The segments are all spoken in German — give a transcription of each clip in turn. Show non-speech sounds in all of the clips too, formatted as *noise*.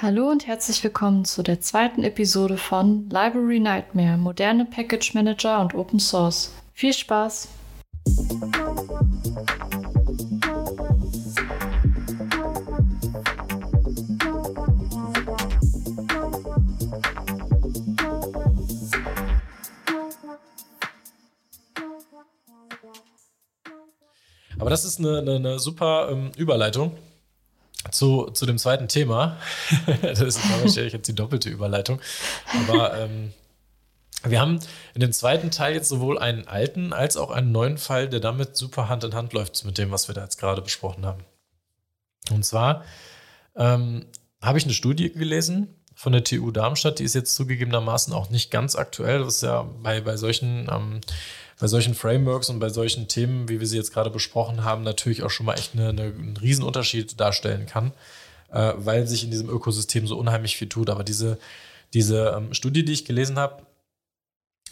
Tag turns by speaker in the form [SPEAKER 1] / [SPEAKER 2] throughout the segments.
[SPEAKER 1] Hallo und herzlich willkommen zu der zweiten Episode von Library Nightmare, moderne Package Manager und Open Source. Viel Spaß!
[SPEAKER 2] Aber das ist eine, eine, eine super ähm, Überleitung zu, zu dem zweiten Thema. *laughs* das ist wahrscheinlich jetzt die doppelte Überleitung. Aber ähm, wir haben in dem zweiten Teil jetzt sowohl einen alten als auch einen neuen Fall, der damit super Hand in Hand läuft mit dem, was wir da jetzt gerade besprochen haben. Und zwar ähm, habe ich eine Studie gelesen von der TU Darmstadt, die ist jetzt zugegebenermaßen auch nicht ganz aktuell. Das ist ja bei, bei solchen ähm, bei solchen Frameworks und bei solchen Themen, wie wir sie jetzt gerade besprochen haben, natürlich auch schon mal echt eine, eine, einen Riesenunterschied darstellen kann, äh, weil sich in diesem Ökosystem so unheimlich viel tut. Aber diese, diese ähm, Studie, die ich gelesen habe,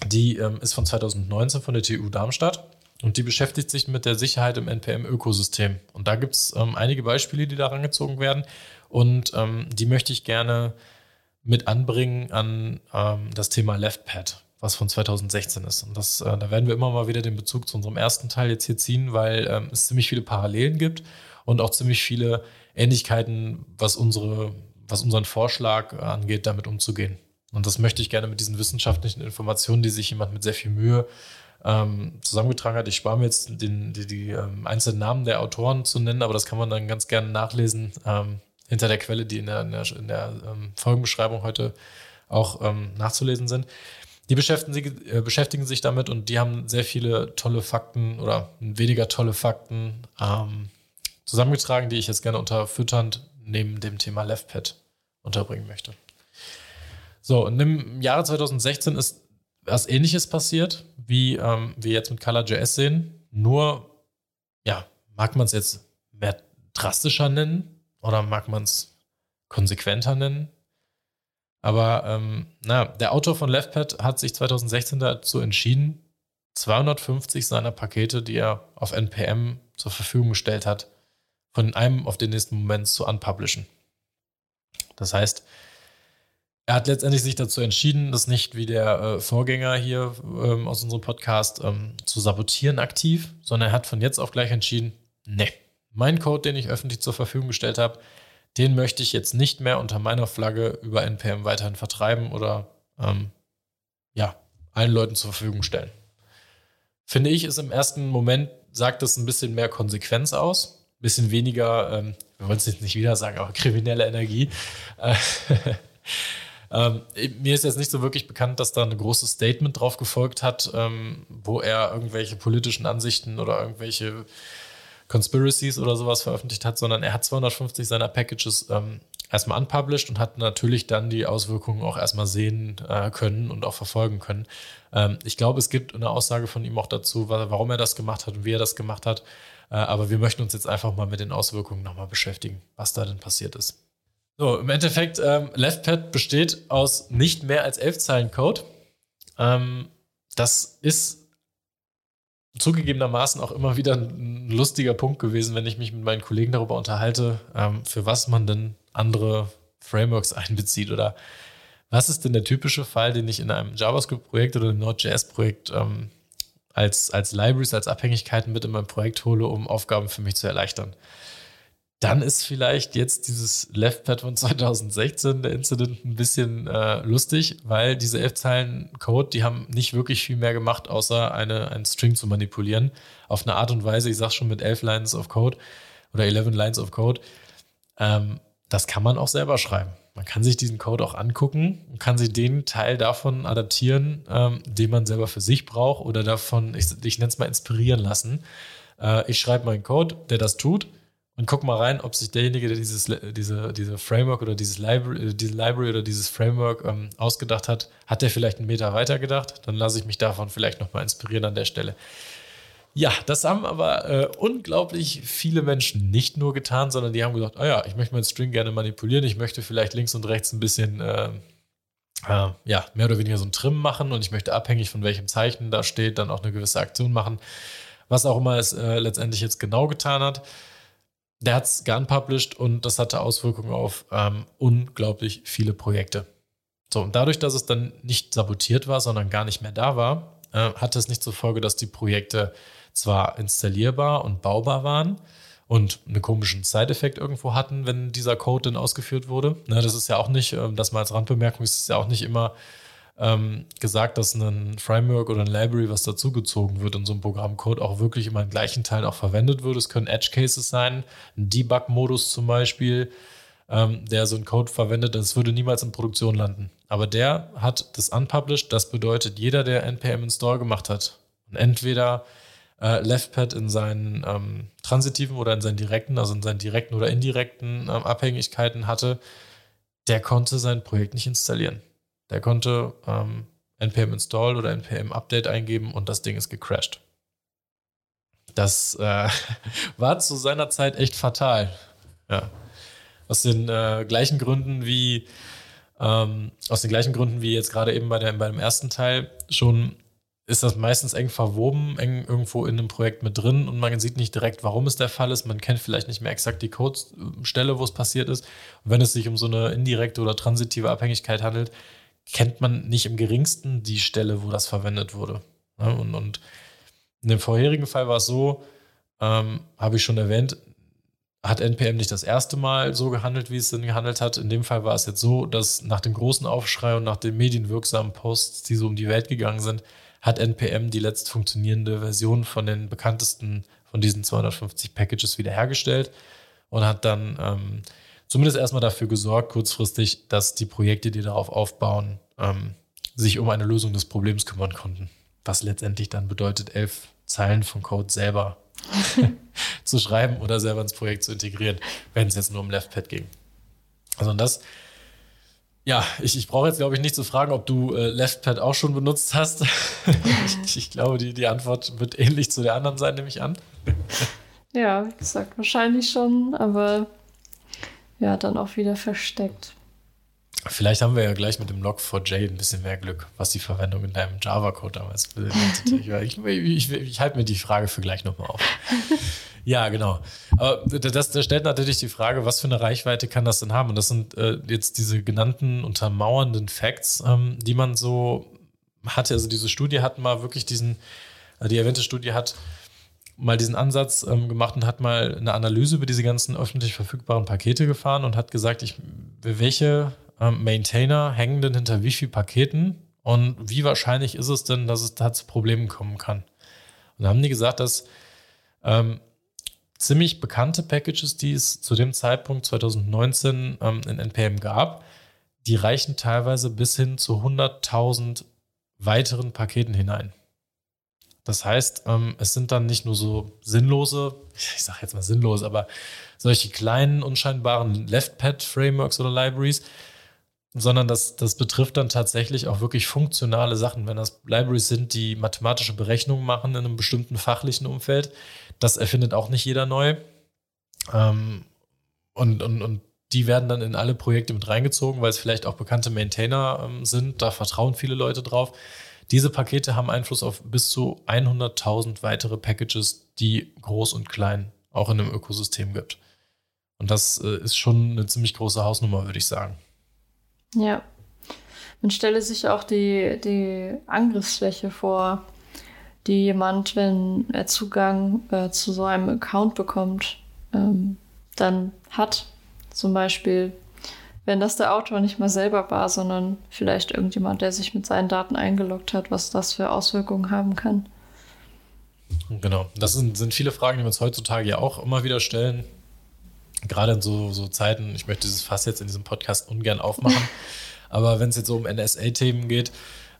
[SPEAKER 2] die ähm, ist von 2019 von der TU Darmstadt und die beschäftigt sich mit der Sicherheit im NPM-Ökosystem. Und da gibt es ähm, einige Beispiele, die da rangezogen werden. Und ähm, die möchte ich gerne mit anbringen an ähm, das Thema LeftPad was von 2016 ist. Und das, äh, da werden wir immer mal wieder den Bezug zu unserem ersten Teil jetzt hier ziehen, weil ähm, es ziemlich viele Parallelen gibt und auch ziemlich viele Ähnlichkeiten, was unsere, was unseren Vorschlag angeht, damit umzugehen. Und das möchte ich gerne mit diesen wissenschaftlichen Informationen, die sich jemand mit sehr viel Mühe ähm, zusammengetragen hat. Ich spare mir jetzt den, die, die ähm, einzelnen Namen der Autoren zu nennen, aber das kann man dann ganz gerne nachlesen ähm, hinter der Quelle, die in der, in der, in der ähm, Folgenbeschreibung heute auch ähm, nachzulesen sind. Die beschäftigen sich, äh, beschäftigen sich damit und die haben sehr viele tolle Fakten oder weniger tolle Fakten ähm, zusammengetragen, die ich jetzt gerne unterfütternd neben dem Thema LeftPad unterbringen möchte. So, und im Jahre 2016 ist was ähnliches passiert, wie ähm, wir jetzt mit Color.js sehen. Nur, ja, mag man es jetzt mehr drastischer nennen oder mag man es konsequenter nennen? Aber ähm, na, der Autor von LeftPad hat sich 2016 dazu entschieden, 250 seiner Pakete, die er auf NPM zur Verfügung gestellt hat, von einem auf den nächsten Moment zu unpublishen. Das heißt, er hat letztendlich sich dazu entschieden, das nicht wie der äh, Vorgänger hier ähm, aus unserem Podcast ähm, zu sabotieren aktiv, sondern er hat von jetzt auf gleich entschieden, ne, mein Code, den ich öffentlich zur Verfügung gestellt habe, den möchte ich jetzt nicht mehr unter meiner Flagge über NPM weiterhin vertreiben oder ähm, ja, allen Leuten zur Verfügung stellen. Finde ich, ist im ersten Moment, sagt das ein bisschen mehr Konsequenz aus, ein bisschen weniger, ähm, wir wollen es jetzt nicht wieder sagen, aber kriminelle Energie. Äh, *laughs* ähm, mir ist jetzt nicht so wirklich bekannt, dass da ein großes Statement drauf gefolgt hat, ähm, wo er irgendwelche politischen Ansichten oder irgendwelche Conspiracies oder sowas veröffentlicht hat, sondern er hat 250 seiner Packages ähm, erstmal unpublished und hat natürlich dann die Auswirkungen auch erstmal sehen äh, können und auch verfolgen können. Ähm, ich glaube, es gibt eine Aussage von ihm auch dazu, warum er das gemacht hat und wie er das gemacht hat. Äh, aber wir möchten uns jetzt einfach mal mit den Auswirkungen nochmal beschäftigen, was da denn passiert ist. So, im Endeffekt, ähm, LeftPad besteht aus nicht mehr als elf Zeilen Code. Ähm, das ist zugegebenermaßen auch immer wieder ein lustiger Punkt gewesen, wenn ich mich mit meinen Kollegen darüber unterhalte, ähm, für was man denn andere Frameworks *laughs* einbezieht oder was ist denn der typische Fall, den ich in einem JavaScript-Projekt oder einem Node.js-Projekt ähm, als, als Libraries, als Abhängigkeiten mit in mein Projekt hole, um Aufgaben für mich zu erleichtern dann ist vielleicht jetzt dieses Leftpad von 2016, der Incident, ein bisschen äh, lustig, weil diese elf Zeilen Code, die haben nicht wirklich viel mehr gemacht, außer eine, einen String zu manipulieren. Auf eine Art und Weise, ich sag schon mit elf Lines of Code oder 11 Lines of Code. Ähm, das kann man auch selber schreiben. Man kann sich diesen Code auch angucken und kann sich den Teil davon adaptieren, ähm, den man selber für sich braucht oder davon, ich, ich nenne es mal, inspirieren lassen. Äh, ich schreibe meinen Code, der das tut und guck mal rein, ob sich derjenige, der dieses diese, diese Framework oder dieses Library, äh, diese Library oder dieses Framework ähm, ausgedacht hat, hat der vielleicht einen Meter weiter gedacht? Dann lasse ich mich davon vielleicht nochmal inspirieren an der Stelle. Ja, das haben aber äh, unglaublich viele Menschen nicht nur getan, sondern die haben gesagt, ah ja, ich möchte meinen String gerne manipulieren, ich möchte vielleicht links und rechts ein bisschen, äh, äh, ja, mehr oder weniger so ein Trim machen und ich möchte abhängig von welchem Zeichen da steht, dann auch eine gewisse Aktion machen, was auch immer es äh, letztendlich jetzt genau getan hat. Der hat es geunpublished und das hatte Auswirkungen auf ähm, unglaublich viele Projekte. So, und dadurch, dass es dann nicht sabotiert war, sondern gar nicht mehr da war, äh, hatte es nicht zur Folge, dass die Projekte zwar installierbar und baubar waren und einen komischen Side-Effekt irgendwo hatten, wenn dieser Code dann ausgeführt wurde. Ne, das ist ja auch nicht, ähm, das mal als Randbemerkung, ist ja auch nicht immer ähm, gesagt, dass ein Framework oder ein Library, was dazugezogen wird in so einem Programmcode, auch wirklich immer in gleichen Teilen auch verwendet wird. Es können Edge-Cases sein, ein Debug-Modus zum Beispiel, ähm, der so einen Code verwendet. Das würde niemals in Produktion landen. Aber der hat das unpublished. Das bedeutet, jeder, der npm install gemacht hat und entweder äh, LeftPad in seinen ähm, transitiven oder in seinen direkten, also in seinen direkten oder indirekten ähm, Abhängigkeiten hatte, der konnte sein Projekt nicht installieren. Der konnte ähm, npm install oder npm update eingeben und das Ding ist gecrashed. Das äh, *laughs* war zu seiner Zeit echt fatal. Ja. Aus den äh, gleichen Gründen wie ähm, aus den gleichen Gründen wie jetzt gerade eben bei, der, bei dem ersten Teil schon ist das meistens eng verwoben, eng irgendwo in einem Projekt mit drin und man sieht nicht direkt, warum es der Fall ist. Man kennt vielleicht nicht mehr exakt die Codestelle, wo es passiert ist. Und wenn es sich um so eine indirekte oder transitive Abhängigkeit handelt, kennt man nicht im geringsten die Stelle, wo das verwendet wurde. Und, und in dem vorherigen Fall war es so, ähm, habe ich schon erwähnt, hat NPM nicht das erste Mal so gehandelt, wie es denn gehandelt hat. In dem Fall war es jetzt so, dass nach dem großen Aufschrei und nach den medienwirksamen Posts, die so um die Welt gegangen sind, hat NPM die letzt funktionierende Version von den bekanntesten von diesen 250 Packages wiederhergestellt und hat dann ähm, zumindest erstmal dafür gesorgt, kurzfristig, dass die Projekte, die darauf aufbauen, ähm, sich um eine Lösung des Problems kümmern konnten. Was letztendlich dann bedeutet, elf Zeilen von Code selber *laughs* zu schreiben oder selber ins Projekt zu integrieren, wenn es jetzt nur um LeftPad ging. Also das, ja, ich, ich brauche jetzt, glaube ich, nicht zu fragen, ob du äh, LeftPad auch schon benutzt hast. *laughs* ich, ich, glaube, die, die Antwort wird ähnlich zu der anderen sein, nehme ich an.
[SPEAKER 1] ja, wie gesagt, wahrscheinlich schon, aber ja, dann auch wieder versteckt.
[SPEAKER 2] Vielleicht haben wir ja gleich mit dem Log4j ein bisschen mehr Glück, was die Verwendung in deinem Java-Code damals bedeutet. *laughs* ich, ich, ich halte mir die Frage für gleich nochmal auf. *laughs* Ja, genau. Aber das, das, stellt natürlich die Frage, was für eine Reichweite kann das denn haben? Und das sind äh, jetzt diese genannten untermauernden Facts, ähm, die man so hatte. Also diese Studie hat mal wirklich diesen, äh, die erwähnte Studie hat mal diesen Ansatz ähm, gemacht und hat mal eine Analyse über diese ganzen öffentlich verfügbaren Pakete gefahren und hat gesagt, ich, welche ähm, Maintainer hängen denn hinter wie vielen Paketen und wie wahrscheinlich ist es denn, dass es da zu Problemen kommen kann. Und da haben die gesagt, dass ähm, ziemlich bekannte Packages, die es zu dem Zeitpunkt 2019 ähm, in NPM gab, die reichen teilweise bis hin zu 100.000 weiteren Paketen hinein. Das heißt, ähm, es sind dann nicht nur so sinnlose, ich sage jetzt mal sinnlos, aber solche kleinen, unscheinbaren Left-Pad-Frameworks oder Libraries, sondern das, das betrifft dann tatsächlich auch wirklich funktionale Sachen. Wenn das Libraries sind, die mathematische Berechnungen machen in einem bestimmten fachlichen Umfeld, das erfindet auch nicht jeder neu. Ähm, und, und, und die werden dann in alle Projekte mit reingezogen, weil es vielleicht auch bekannte Maintainer ähm, sind. Da vertrauen viele Leute drauf. Diese Pakete haben Einfluss auf bis zu 100.000 weitere Packages, die groß und klein auch in einem Ökosystem gibt. Und das äh, ist schon eine ziemlich große Hausnummer, würde ich sagen.
[SPEAKER 1] Ja. Man stelle sich auch die, die Angriffsfläche vor, die jemand, wenn er Zugang äh, zu so einem Account bekommt, ähm, dann hat. Zum Beispiel, wenn das der Autor nicht mal selber war, sondern vielleicht irgendjemand, der sich mit seinen Daten eingeloggt hat, was das für Auswirkungen haben kann.
[SPEAKER 2] Genau, das sind, sind viele Fragen, die wir uns heutzutage ja auch immer wieder stellen. Gerade in so, so Zeiten, ich möchte dieses Fass jetzt in diesem Podcast ungern aufmachen, *laughs* aber wenn es jetzt so um NSA-Themen geht,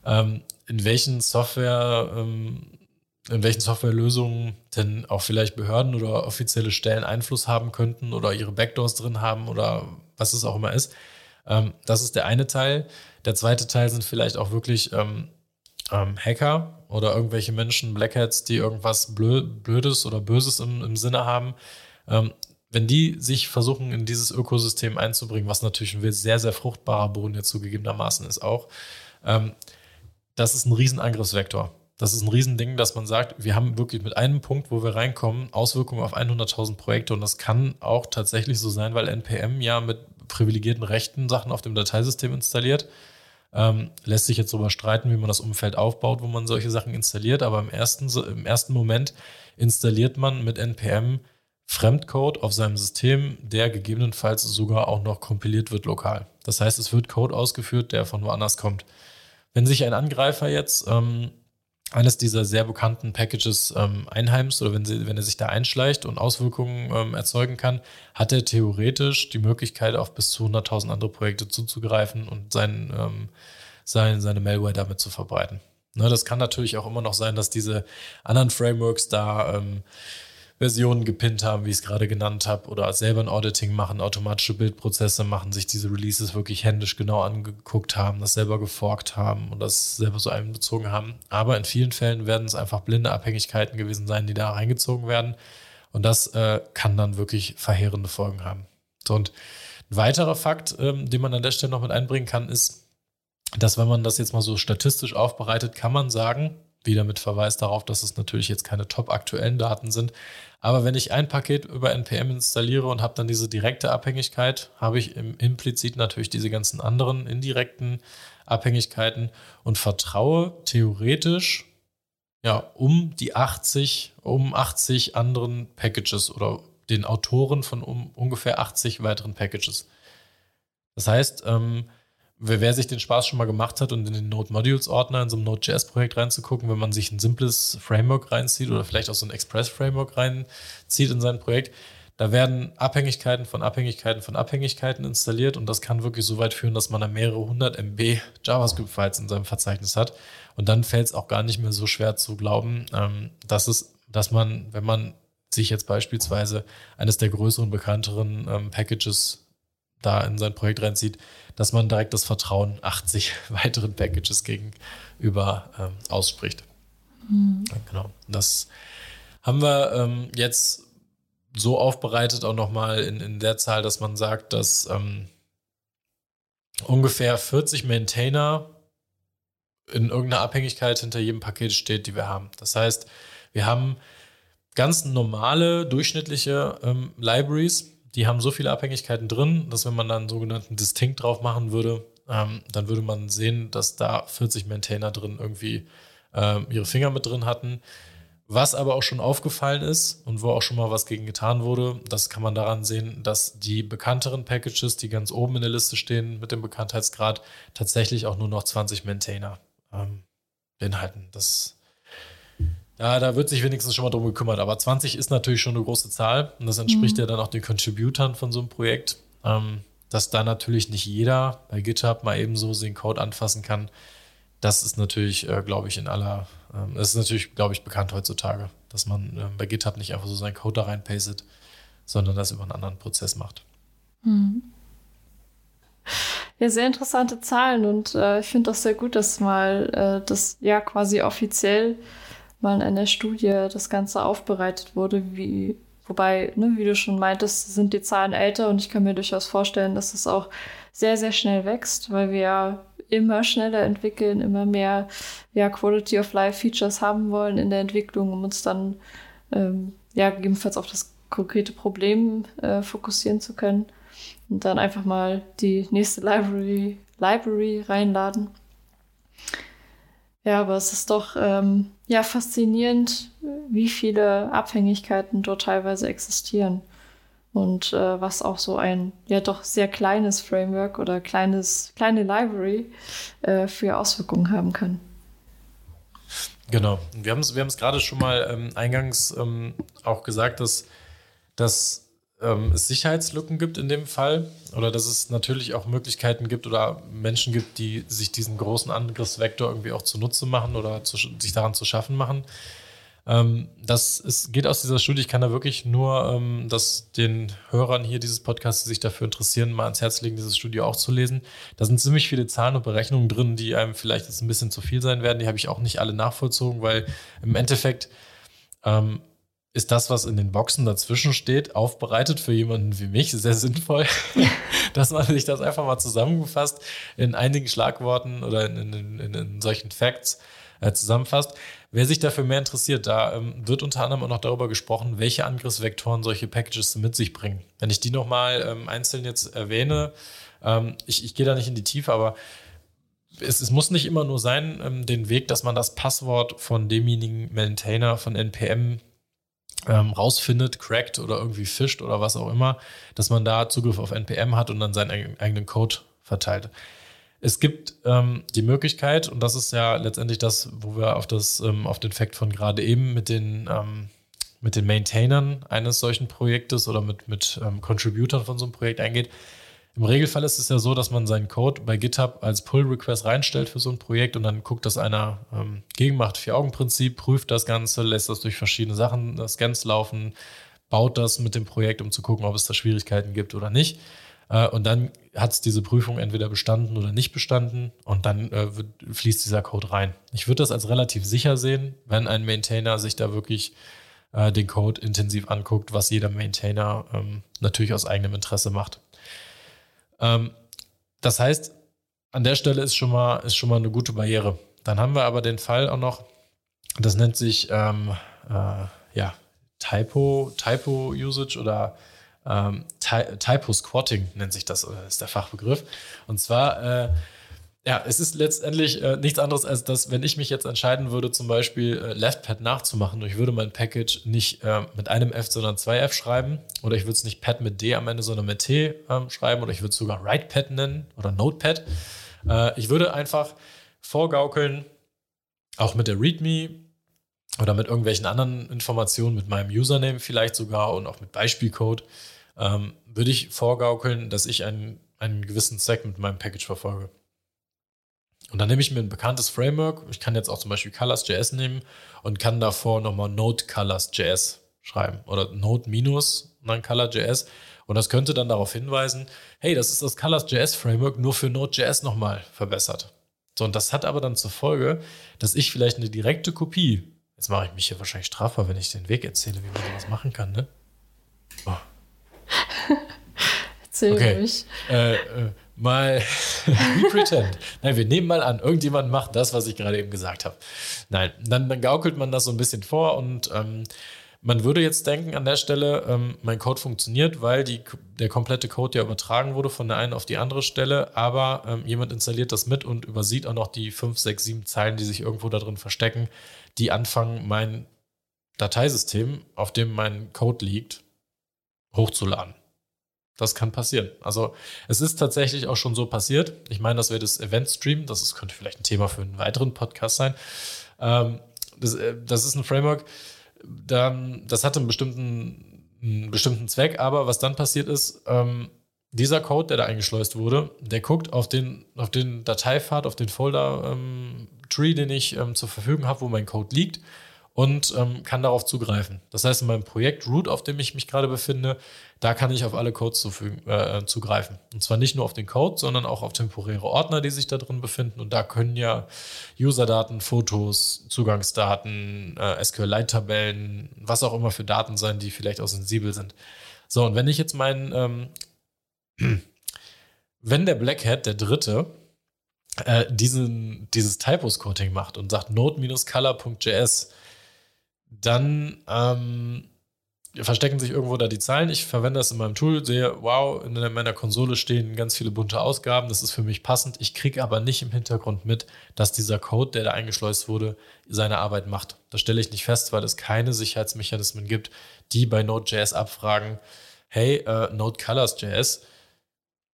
[SPEAKER 2] ähm, in welchen Software, ähm, in welchen Softwarelösungen denn auch vielleicht Behörden oder offizielle Stellen Einfluss haben könnten oder ihre Backdoors drin haben oder was es auch immer ist. Ähm, das ist der eine Teil. Der zweite Teil sind vielleicht auch wirklich ähm, ähm, Hacker oder irgendwelche Menschen, Blackheads, die irgendwas Blödes oder Böses im, im Sinne haben. Ähm, wenn die sich versuchen, in dieses Ökosystem einzubringen, was natürlich ein sehr, sehr fruchtbarer Boden jetzt zugegebenermaßen ist auch, ähm, das ist ein Riesenangriffsvektor. Das ist ein Riesending, dass man sagt, wir haben wirklich mit einem Punkt, wo wir reinkommen, Auswirkungen auf 100.000 Projekte. Und das kann auch tatsächlich so sein, weil NPM ja mit privilegierten Rechten Sachen auf dem Dateisystem installiert. Ähm, lässt sich jetzt darüber streiten, wie man das Umfeld aufbaut, wo man solche Sachen installiert. Aber im ersten, im ersten Moment installiert man mit NPM Fremdcode auf seinem System, der gegebenenfalls sogar auch noch kompiliert wird lokal. Das heißt, es wird Code ausgeführt, der von woanders kommt. Wenn sich ein Angreifer jetzt ähm, eines dieser sehr bekannten Packages ähm, einheimst oder wenn, sie, wenn er sich da einschleicht und Auswirkungen ähm, erzeugen kann, hat er theoretisch die Möglichkeit, auf bis zu 100.000 andere Projekte zuzugreifen und sein, ähm, sein, seine Malware damit zu verbreiten. Ne, das kann natürlich auch immer noch sein, dass diese anderen Frameworks da ähm, Versionen gepinnt haben, wie ich es gerade genannt habe, oder selber ein Auditing machen, automatische Bildprozesse machen, sich diese Releases wirklich händisch genau angeguckt haben, das selber geforkt haben und das selber so einbezogen haben. Aber in vielen Fällen werden es einfach blinde Abhängigkeiten gewesen sein, die da reingezogen werden. Und das äh, kann dann wirklich verheerende Folgen haben. Und ein weiterer Fakt, ähm, den man an der Stelle noch mit einbringen kann, ist, dass wenn man das jetzt mal so statistisch aufbereitet, kann man sagen, wieder mit Verweis darauf, dass es natürlich jetzt keine top aktuellen Daten sind. Aber wenn ich ein Paket über NPM installiere und habe dann diese direkte Abhängigkeit, habe ich im implizit natürlich diese ganzen anderen indirekten Abhängigkeiten und vertraue theoretisch ja um die 80, um 80 anderen Packages oder den Autoren von um ungefähr 80 weiteren Packages. Das heißt, ähm, wer sich den Spaß schon mal gemacht hat und in den Node Modules Ordner in so einem Node.js-Projekt reinzugucken, wenn man sich ein simples Framework reinzieht oder vielleicht auch so ein Express-Framework reinzieht in sein Projekt, da werden Abhängigkeiten von Abhängigkeiten von Abhängigkeiten installiert und das kann wirklich so weit führen, dass man da mehrere hundert MB JavaScript-Files in seinem Verzeichnis hat. Und dann fällt es auch gar nicht mehr so schwer zu glauben, ähm, dass es, dass man, wenn man sich jetzt beispielsweise eines der größeren, bekannteren ähm, Packages da in sein Projekt reinzieht, dass man direkt das Vertrauen *laughs* 80 weiteren Packages gegenüber ähm, ausspricht. Mhm. Genau. Das haben wir ähm, jetzt so aufbereitet auch nochmal in, in der Zahl, dass man sagt, dass ähm, ungefähr 40 Maintainer in irgendeiner Abhängigkeit hinter jedem Paket steht, die wir haben. Das heißt, wir haben ganz normale, durchschnittliche ähm, Libraries, die haben so viele Abhängigkeiten drin, dass wenn man dann einen sogenannten Distinct drauf machen würde, ähm, dann würde man sehen, dass da 40 Maintainer drin irgendwie ähm, ihre Finger mit drin hatten. Was aber auch schon aufgefallen ist und wo auch schon mal was gegen getan wurde, das kann man daran sehen, dass die bekannteren Packages, die ganz oben in der Liste stehen mit dem Bekanntheitsgrad, tatsächlich auch nur noch 20 Maintainer ähm, beinhalten. Das ja, da wird sich wenigstens schon mal drum gekümmert. Aber 20 ist natürlich schon eine große Zahl. Und das entspricht mhm. ja dann auch den Contributern von so einem Projekt. Ähm, dass da natürlich nicht jeder bei GitHub mal eben so den Code anfassen kann. Das ist natürlich, äh, glaube ich, in aller, ähm, das ist natürlich, glaube ich, bekannt heutzutage, dass man äh, bei GitHub nicht einfach so seinen Code da reinpastet, sondern das über einen anderen Prozess macht. Mhm.
[SPEAKER 1] Ja, sehr interessante Zahlen und äh, ich finde das sehr gut, dass mal äh, das ja quasi offiziell mal in einer Studie das Ganze aufbereitet wurde, wie, wobei, ne, wie du schon meintest, sind die Zahlen älter und ich kann mir durchaus vorstellen, dass es auch sehr, sehr schnell wächst, weil wir immer schneller entwickeln, immer mehr ja, Quality of Life Features haben wollen in der Entwicklung, um uns dann ähm, ja gegebenenfalls auf das konkrete Problem äh, fokussieren zu können und dann einfach mal die nächste Library, Library reinladen. Ja, aber es ist doch ähm, ja faszinierend, wie viele Abhängigkeiten dort teilweise existieren. Und äh, was auch so ein ja doch sehr kleines Framework oder kleines, kleine Library äh, für Auswirkungen haben kann.
[SPEAKER 2] Genau. Wir haben es wir gerade schon mal ähm, eingangs ähm, auch gesagt, dass, dass ähm, es Sicherheitslücken gibt in dem Fall oder dass es natürlich auch Möglichkeiten gibt oder Menschen gibt, die sich diesen großen Angriffsvektor irgendwie auch zunutze machen oder zu, sich daran zu schaffen machen. Ähm, das ist, geht aus dieser Studie. Ich kann da wirklich nur ähm, das den Hörern hier dieses Podcasts, die sich dafür interessieren, mal ans Herz legen, dieses Studio auch zu lesen. Da sind ziemlich viele Zahlen und Berechnungen drin, die einem vielleicht jetzt ein bisschen zu viel sein werden. Die habe ich auch nicht alle nachvollzogen, weil im Endeffekt ähm, ist das, was in den Boxen dazwischen steht, aufbereitet für jemanden wie mich sehr sinnvoll, *laughs* dass man sich das einfach mal zusammengefasst in einigen Schlagworten oder in, in, in, in solchen Facts äh, zusammenfasst. Wer sich dafür mehr interessiert, da ähm, wird unter anderem auch noch darüber gesprochen, welche Angriffsvektoren solche Packages mit sich bringen. Wenn ich die nochmal ähm, einzeln jetzt erwähne, ähm, ich, ich gehe da nicht in die Tiefe, aber es, es, muss nicht immer nur sein, ähm, den Weg, dass man das Passwort von demjenigen Maintainer von NPM ähm, rausfindet, crackt oder irgendwie fischt oder was auch immer, dass man da Zugriff auf NPM hat und dann seinen eigenen Code verteilt. Es gibt ähm, die Möglichkeit, und das ist ja letztendlich das, wo wir auf, das, ähm, auf den Fakt von gerade eben mit den, ähm, mit den Maintainern eines solchen Projektes oder mit, mit ähm, Contributern von so einem Projekt eingeht, im Regelfall ist es ja so, dass man seinen Code bei GitHub als Pull-Request reinstellt für so ein Projekt und dann guckt das einer ähm, gegen, macht Vier-Augen-Prinzip, prüft das Ganze, lässt das durch verschiedene Sachen, das Scans laufen, baut das mit dem Projekt, um zu gucken, ob es da Schwierigkeiten gibt oder nicht. Äh, und dann hat es diese Prüfung entweder bestanden oder nicht bestanden und dann äh, wird, fließt dieser Code rein. Ich würde das als relativ sicher sehen, wenn ein Maintainer sich da wirklich äh, den Code intensiv anguckt, was jeder Maintainer ähm, natürlich aus eigenem Interesse macht. Ähm, das heißt, an der Stelle ist schon, mal, ist schon mal eine gute Barriere. Dann haben wir aber den Fall auch noch, das nennt sich ähm, äh, ja, Typo, Typo Usage oder ähm, Typo Squatting nennt sich das, ist der Fachbegriff. Und zwar äh, ja, es ist letztendlich äh, nichts anderes als das, wenn ich mich jetzt entscheiden würde, zum Beispiel äh, LeftPad nachzumachen ich würde mein Package nicht äh, mit einem F, sondern zwei F schreiben oder ich würde es nicht Pad mit D am Ende, sondern mit T ähm, schreiben oder ich würde es sogar WritePad nennen oder Notepad. Äh, ich würde einfach vorgaukeln, auch mit der README oder mit irgendwelchen anderen Informationen, mit meinem Username vielleicht sogar und auch mit Beispielcode, ähm, würde ich vorgaukeln, dass ich einen, einen gewissen Zweck mit meinem Package verfolge. Und dann nehme ich mir ein bekanntes Framework. Ich kann jetzt auch zum Beispiel Colors.js nehmen und kann davor nochmal Node Colors.js schreiben oder Node minus und dann Color.js. Und das könnte dann darauf hinweisen, hey, das ist das Colors.js Framework nur für Node.js nochmal verbessert. So, und das hat aber dann zur Folge, dass ich vielleicht eine direkte Kopie, jetzt mache ich mich hier wahrscheinlich strafbar, wenn ich den Weg erzähle, wie man sowas machen kann, ne? Oh. *laughs* Erzähl okay. mich. Äh, äh, mal *laughs* we pretend. Nein, wir nehmen mal an, irgendjemand macht das, was ich gerade eben gesagt habe. Nein, dann, dann gaukelt man das so ein bisschen vor und ähm, man würde jetzt denken an der Stelle, ähm, mein Code funktioniert, weil die, der komplette Code ja übertragen wurde von der einen auf die andere Stelle, aber ähm, jemand installiert das mit und übersieht auch noch die 5, 6, 7 Zeilen, die sich irgendwo da drin verstecken, die anfangen, mein Dateisystem, auf dem mein Code liegt, hochzuladen. Das kann passieren. Also es ist tatsächlich auch schon so passiert. Ich meine, das wäre das Event Stream. Das ist, könnte vielleicht ein Thema für einen weiteren Podcast sein. Ähm, das, äh, das, ist ein Framework, dann, das hatte einen bestimmten, einen bestimmten Zweck, aber was dann passiert ist, ähm, dieser Code, der da eingeschleust wurde, der guckt auf den, auf den Dateipfad, auf den Folder-Tree, ähm, den ich ähm, zur Verfügung habe, wo mein Code liegt und ähm, kann darauf zugreifen. Das heißt, in meinem Projekt Root, auf dem ich mich gerade befinde, da kann ich auf alle Codes zufügen, äh, zugreifen. Und zwar nicht nur auf den Code, sondern auch auf temporäre Ordner, die sich da drin befinden. Und da können ja Userdaten, Fotos, Zugangsdaten, äh, SQL-Leittabellen, was auch immer für Daten sein, die vielleicht auch sensibel sind. So, und wenn ich jetzt meinen, ähm, *clears throat* wenn der Black Hat, der dritte, äh, diesen, dieses Typo-Scouting macht und sagt node-color.js, dann ähm, verstecken sich irgendwo da die Zahlen. Ich verwende das in meinem Tool, sehe, wow, in meiner Konsole stehen ganz viele bunte Ausgaben, das ist für mich passend. Ich kriege aber nicht im Hintergrund mit, dass dieser Code, der da eingeschleust wurde, seine Arbeit macht. Das stelle ich nicht fest, weil es keine Sicherheitsmechanismen gibt, die bei Node.js abfragen, hey, äh, Node Colors.js,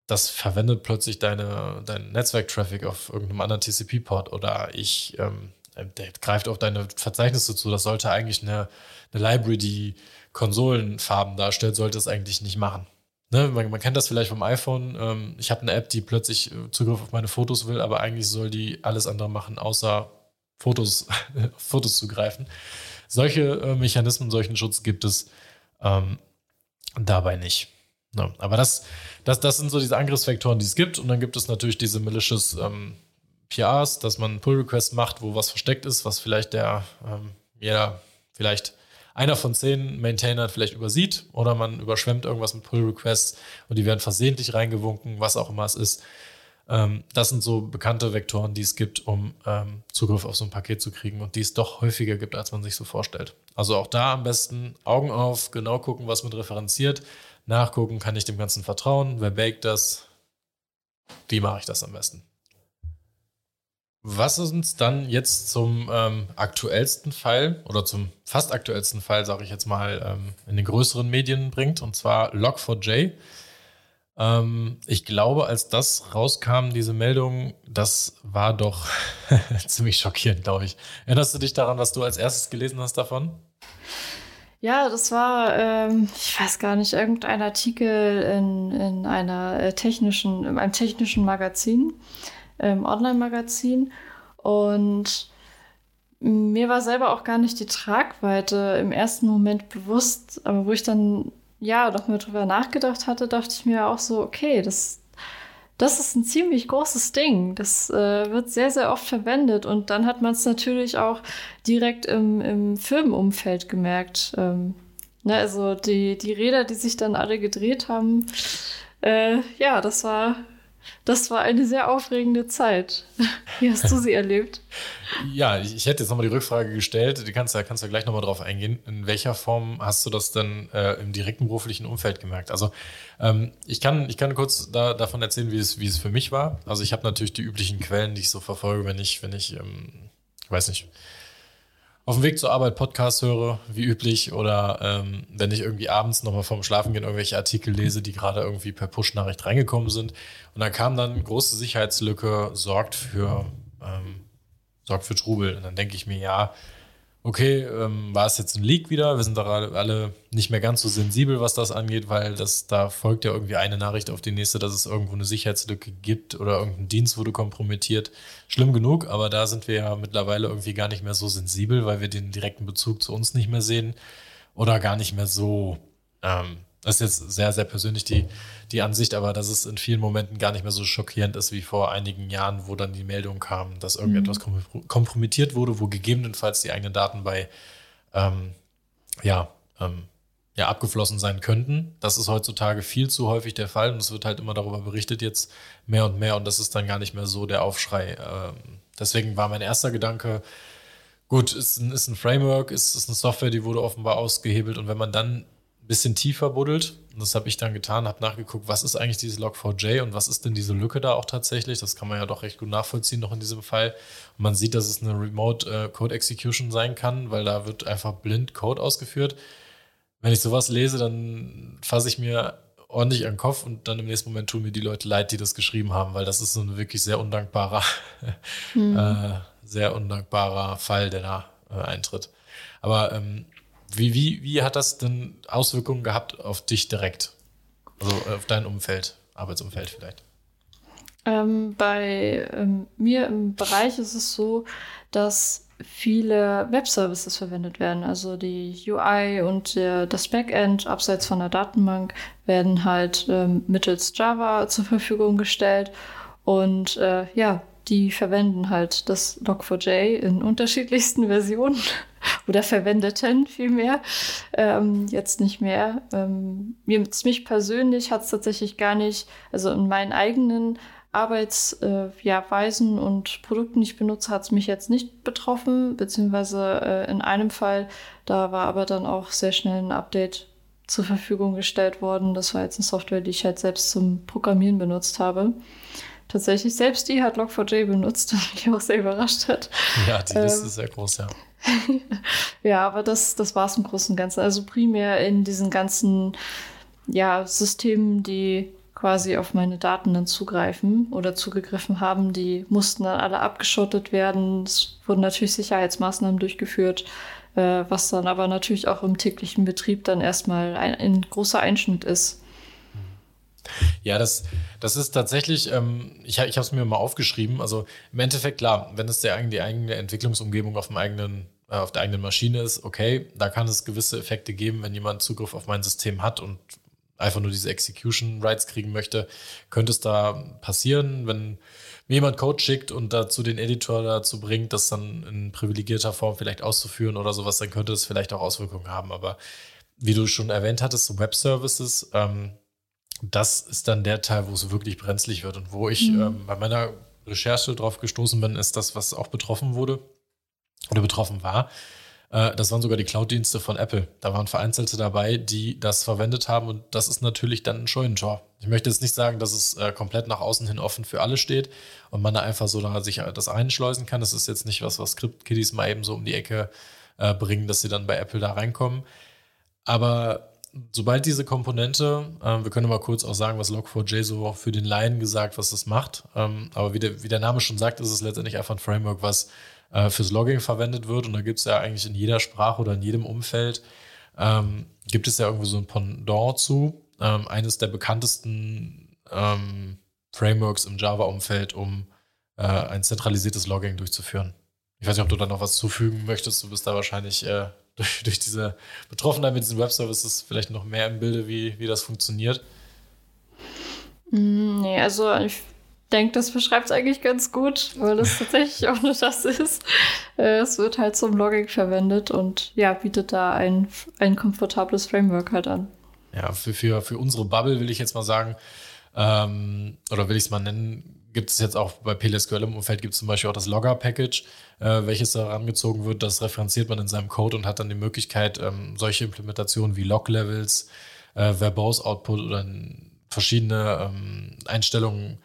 [SPEAKER 2] das verwendet plötzlich deine, deinen Netzwerk-Traffic auf irgendeinem anderen TCP-Port oder ich ähm, äh, der greift auf deine Verzeichnisse zu. Das sollte eigentlich eine, eine Library, die Konsolenfarben darstellt, sollte es eigentlich nicht machen. Ne? Man, man, kennt das vielleicht vom iPhone. Ähm, ich habe eine App, die plötzlich äh, Zugriff auf meine Fotos will, aber eigentlich soll die alles andere machen, außer Fotos, *laughs* Fotos zugreifen. Solche äh, Mechanismen, solchen Schutz gibt es ähm, dabei nicht. Ne? Aber das, das, das sind so diese Angriffsvektoren, die es gibt. Und dann gibt es natürlich diese malicious ähm, PRs, dass man Pull-Request macht, wo was versteckt ist, was vielleicht der, ähm, jeder, vielleicht einer von zehn Maintainern vielleicht übersieht oder man überschwemmt irgendwas mit Pull-Requests und die werden versehentlich reingewunken, was auch immer es ist. Ähm, das sind so bekannte Vektoren, die es gibt, um ähm, Zugriff auf so ein Paket zu kriegen und die es doch häufiger gibt, als man sich so vorstellt. Also auch da am besten Augen auf, genau gucken, was mit referenziert, nachgucken, kann ich dem Ganzen vertrauen, wer baked das, wie mache ich das am besten. Was uns dann jetzt zum ähm, aktuellsten Fall oder zum fast aktuellsten Fall, sage ich jetzt mal, ähm, in den größeren Medien bringt, und zwar Log4j. Ähm, ich glaube, als das rauskam, diese Meldung, das war doch *laughs* ziemlich schockierend, glaube ich. Erinnerst du dich daran, was du als erstes gelesen hast davon?
[SPEAKER 1] Ja, das war, ähm, ich weiß gar nicht, irgendein Artikel in, in einer äh, technischen, in einem technischen Magazin, ähm, Online-Magazin. Und mir war selber auch gar nicht die Tragweite im ersten Moment bewusst, aber wo ich dann ja noch mal drüber nachgedacht hatte, dachte ich mir auch so, okay, das, das ist ein ziemlich großes Ding. Das äh, wird sehr, sehr oft verwendet. Und dann hat man es natürlich auch direkt im, im Firmenumfeld gemerkt. Ähm, ne, also die, die Räder, die sich dann alle gedreht haben, äh, ja, das war, das war eine sehr aufregende Zeit. Wie hast du sie erlebt?
[SPEAKER 2] Ja, ich, ich hätte jetzt nochmal die Rückfrage gestellt. Du kannst ja, kannst ja gleich nochmal drauf eingehen. In welcher Form hast du das denn äh, im direkten beruflichen Umfeld gemerkt? Also ähm, ich, kann, ich kann kurz da, davon erzählen, wie es, wie es für mich war. Also ich habe natürlich die üblichen Quellen, die ich so verfolge, wenn ich, wenn ich, ähm, ich weiß nicht, auf dem Weg zur Arbeit Podcast höre, wie üblich, oder ähm, wenn ich irgendwie abends nochmal vorm Schlafengehen irgendwelche Artikel lese, die gerade irgendwie per Push-Nachricht reingekommen sind. Und dann kam dann große Sicherheitslücke, sorgt für ähm, sorgt für Trubel. Und dann denke ich mir, ja, okay, ähm, war es jetzt ein Leak wieder? Wir sind da alle nicht mehr ganz so sensibel, was das angeht, weil das, da folgt ja irgendwie eine Nachricht auf die nächste, dass es irgendwo eine Sicherheitslücke gibt oder irgendein Dienst wurde kompromittiert. Schlimm genug, aber da sind wir ja mittlerweile irgendwie gar nicht mehr so sensibel, weil wir den direkten Bezug zu uns nicht mehr sehen oder gar nicht mehr so ähm, das ist jetzt sehr, sehr persönlich die, die Ansicht, aber dass es in vielen Momenten gar nicht mehr so schockierend ist wie vor einigen Jahren, wo dann die Meldung kam, dass irgendetwas mhm. kompromittiert wurde, wo gegebenenfalls die eigenen Daten bei ähm, ja, ähm, ja, abgeflossen sein könnten. Das ist heutzutage viel zu häufig der Fall und es wird halt immer darüber berichtet jetzt mehr und mehr und das ist dann gar nicht mehr so der Aufschrei. Ähm, deswegen war mein erster Gedanke, gut, ist ein, ist ein Framework, ist, ist eine Software, die wurde offenbar ausgehebelt und wenn man dann bisschen tiefer buddelt. Und das habe ich dann getan, habe nachgeguckt, was ist eigentlich dieses Log4j und was ist denn diese Lücke da auch tatsächlich. Das kann man ja doch recht gut nachvollziehen, noch in diesem Fall. Und man sieht, dass es eine Remote äh, Code Execution sein kann, weil da wird einfach blind Code ausgeführt. Wenn ich sowas lese, dann fasse ich mir ordentlich an den Kopf und dann im nächsten Moment tun mir die Leute leid, die das geschrieben haben, weil das ist so ein wirklich sehr undankbarer, mhm. *laughs* äh, sehr undankbarer Fall, der da äh, eintritt. Aber ähm, wie, wie, wie hat das denn Auswirkungen gehabt auf dich direkt? Also äh, auf dein Umfeld, Arbeitsumfeld vielleicht?
[SPEAKER 1] Ähm, bei ähm, mir im Bereich ist es so, dass viele Web-Services verwendet werden. Also die UI und der, das Backend abseits von der Datenbank werden halt ähm, mittels Java zur Verfügung gestellt. Und äh, ja, die verwenden halt das Log4j in unterschiedlichsten *laughs* Versionen oder verwendeten vielmehr. Ähm, jetzt nicht mehr. Ähm, mich persönlich hat es tatsächlich gar nicht, also in meinen eigenen Arbeitsweisen äh, ja, und Produkten, die ich benutze, hat es mich jetzt nicht betroffen, beziehungsweise äh, in einem Fall, da war aber dann auch sehr schnell ein Update zur Verfügung gestellt worden. Das war jetzt eine Software, die ich halt selbst zum Programmieren benutzt habe tatsächlich selbst die hat Log4j benutzt, *laughs* was mich auch sehr überrascht hat.
[SPEAKER 2] Ja, die Liste ähm, ist sehr groß, ja. *laughs*
[SPEAKER 1] ja, aber das, das war es im Großen und Ganzen. Also primär in diesen ganzen ja, Systemen, die quasi auf meine Daten dann zugreifen oder zugegriffen haben, die mussten dann alle abgeschottet werden. Es wurden natürlich Sicherheitsmaßnahmen durchgeführt, äh, was dann aber natürlich auch im täglichen Betrieb dann erstmal ein, ein großer Einschnitt ist.
[SPEAKER 2] Ja, das, das ist tatsächlich, ähm, ich, ich habe es mir mal aufgeschrieben. Also im Endeffekt, klar, wenn es der, die eigene Entwicklungsumgebung auf, dem eigenen, äh, auf der eigenen Maschine ist, okay, da kann es gewisse Effekte geben, wenn jemand Zugriff auf mein System hat und einfach nur diese Execution Rights kriegen möchte, könnte es da passieren, wenn mir jemand Code schickt und dazu den Editor dazu bringt, das dann in privilegierter Form vielleicht auszuführen oder sowas, dann könnte es vielleicht auch Auswirkungen haben. Aber wie du schon erwähnt hattest, so Web Services, ähm, das ist dann der Teil, wo es wirklich brenzlig wird und wo ich mhm. ähm, bei meiner Recherche drauf gestoßen bin, ist das, was auch betroffen wurde oder betroffen war. Äh, das waren sogar die Cloud-Dienste von Apple. Da waren Vereinzelte dabei, die das verwendet haben und das ist natürlich dann ein Scheunentor. Ich möchte jetzt nicht sagen, dass es äh, komplett nach außen hin offen für alle steht und man da einfach so da sich das einschleusen kann. Das ist jetzt nicht was, was Script-Kiddies mal eben so um die Ecke äh, bringen, dass sie dann bei Apple da reinkommen. Aber sobald diese Komponente, äh, wir können mal kurz auch sagen, was Log4j so für den Laien gesagt, was das macht. Ähm, aber wie der, wie der Name schon sagt, ist es letztendlich einfach ein Framework, was äh, fürs Logging verwendet wird. Und da gibt es ja eigentlich in jeder Sprache oder in jedem Umfeld, ähm, gibt es ja irgendwie so ein Pendant zu. Ähm, eines der bekanntesten ähm, Frameworks im Java-Umfeld, um äh, ein zentralisiertes Logging durchzuführen. Ich weiß nicht, ob du da noch was zufügen möchtest. Du bist da wahrscheinlich äh, *laughs* durch, durch diese Betroffenheit mit diesen Web-Services vielleicht noch mehr im Bilde, wie, wie das funktioniert?
[SPEAKER 1] Mm, nee, also ich denke, das beschreibt es eigentlich ganz gut, weil das tatsächlich auch nur *laughs* das ist. Äh, es wird halt zum Logging verwendet und ja, bietet da ein, ein komfortables Framework halt an.
[SPEAKER 2] Ja, für, für, für unsere Bubble will ich jetzt mal sagen, ähm, oder will ich es mal nennen, gibt es jetzt auch bei PLSQL im Umfeld gibt es zum Beispiel auch das Logger-Package, äh, welches da rangezogen wird. Das referenziert man in seinem Code und hat dann die Möglichkeit, ähm, solche Implementationen wie Log-Levels, äh, Verbose-Output oder verschiedene ähm, Einstellungen,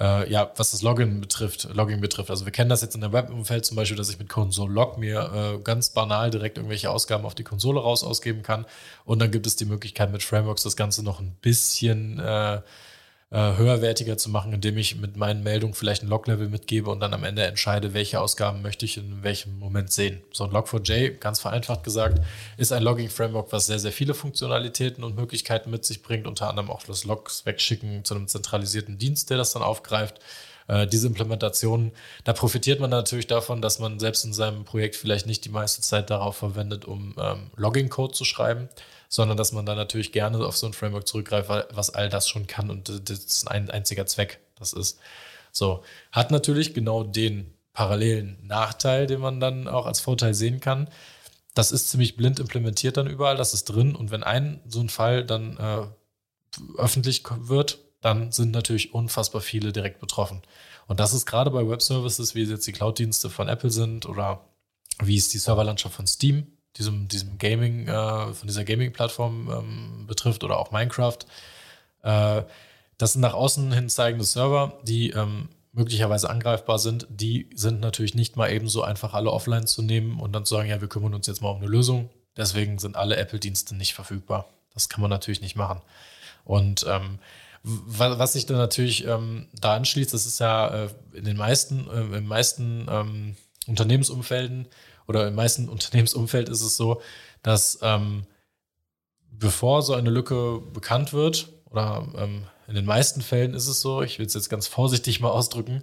[SPEAKER 2] äh, ja, was das Login betrifft, Logging betrifft. Also wir kennen das jetzt in der Web-Umfeld zum Beispiel, dass ich mit Console Log mir äh, ganz banal direkt irgendwelche Ausgaben auf die Konsole raus ausgeben kann. Und dann gibt es die Möglichkeit mit Frameworks das Ganze noch ein bisschen äh, äh, höherwertiger zu machen, indem ich mit meinen Meldungen vielleicht ein Log-Level mitgebe und dann am Ende entscheide, welche Ausgaben möchte ich in welchem Moment sehen. So ein Log4j, ganz vereinfacht gesagt, ist ein Logging-Framework, was sehr, sehr viele Funktionalitäten und Möglichkeiten mit sich bringt, unter anderem auch das Logs wegschicken zu einem zentralisierten Dienst, der das dann aufgreift äh, diese Implementation, da profitiert man natürlich davon, dass man selbst in seinem Projekt vielleicht nicht die meiste Zeit darauf verwendet, um ähm, Logging-Code zu schreiben, sondern dass man da natürlich gerne auf so ein Framework zurückgreift, was all das schon kann und das ist ein einziger Zweck. Das ist so. Hat natürlich genau den parallelen Nachteil, den man dann auch als Vorteil sehen kann. Das ist ziemlich blind implementiert dann überall, das ist drin und wenn ein so ein Fall dann äh, öffentlich wird, dann sind natürlich unfassbar viele direkt betroffen. Und das ist gerade bei Web Services, wie jetzt die Cloud-Dienste von Apple sind oder wie es die Serverlandschaft von Steam diesem, diesem Gaming, äh, von dieser Gaming-Plattform ähm, betrifft oder auch Minecraft. Äh, das sind nach außen hin zeigende Server, die ähm, möglicherweise angreifbar sind. Die sind natürlich nicht mal eben so einfach alle offline zu nehmen und dann zu sagen, ja, wir kümmern uns jetzt mal um eine Lösung. Deswegen sind alle Apple-Dienste nicht verfügbar. Das kann man natürlich nicht machen. Und ähm, was sich dann natürlich ähm, da anschließt, das ist ja äh, in den meisten, äh, in meisten ähm, Unternehmensumfelden oder im meisten *laughs* Unternehmensumfeld ist es so, dass ähm, bevor so eine Lücke bekannt wird, oder ähm, in den meisten Fällen ist es so, ich will es jetzt ganz vorsichtig mal ausdrücken,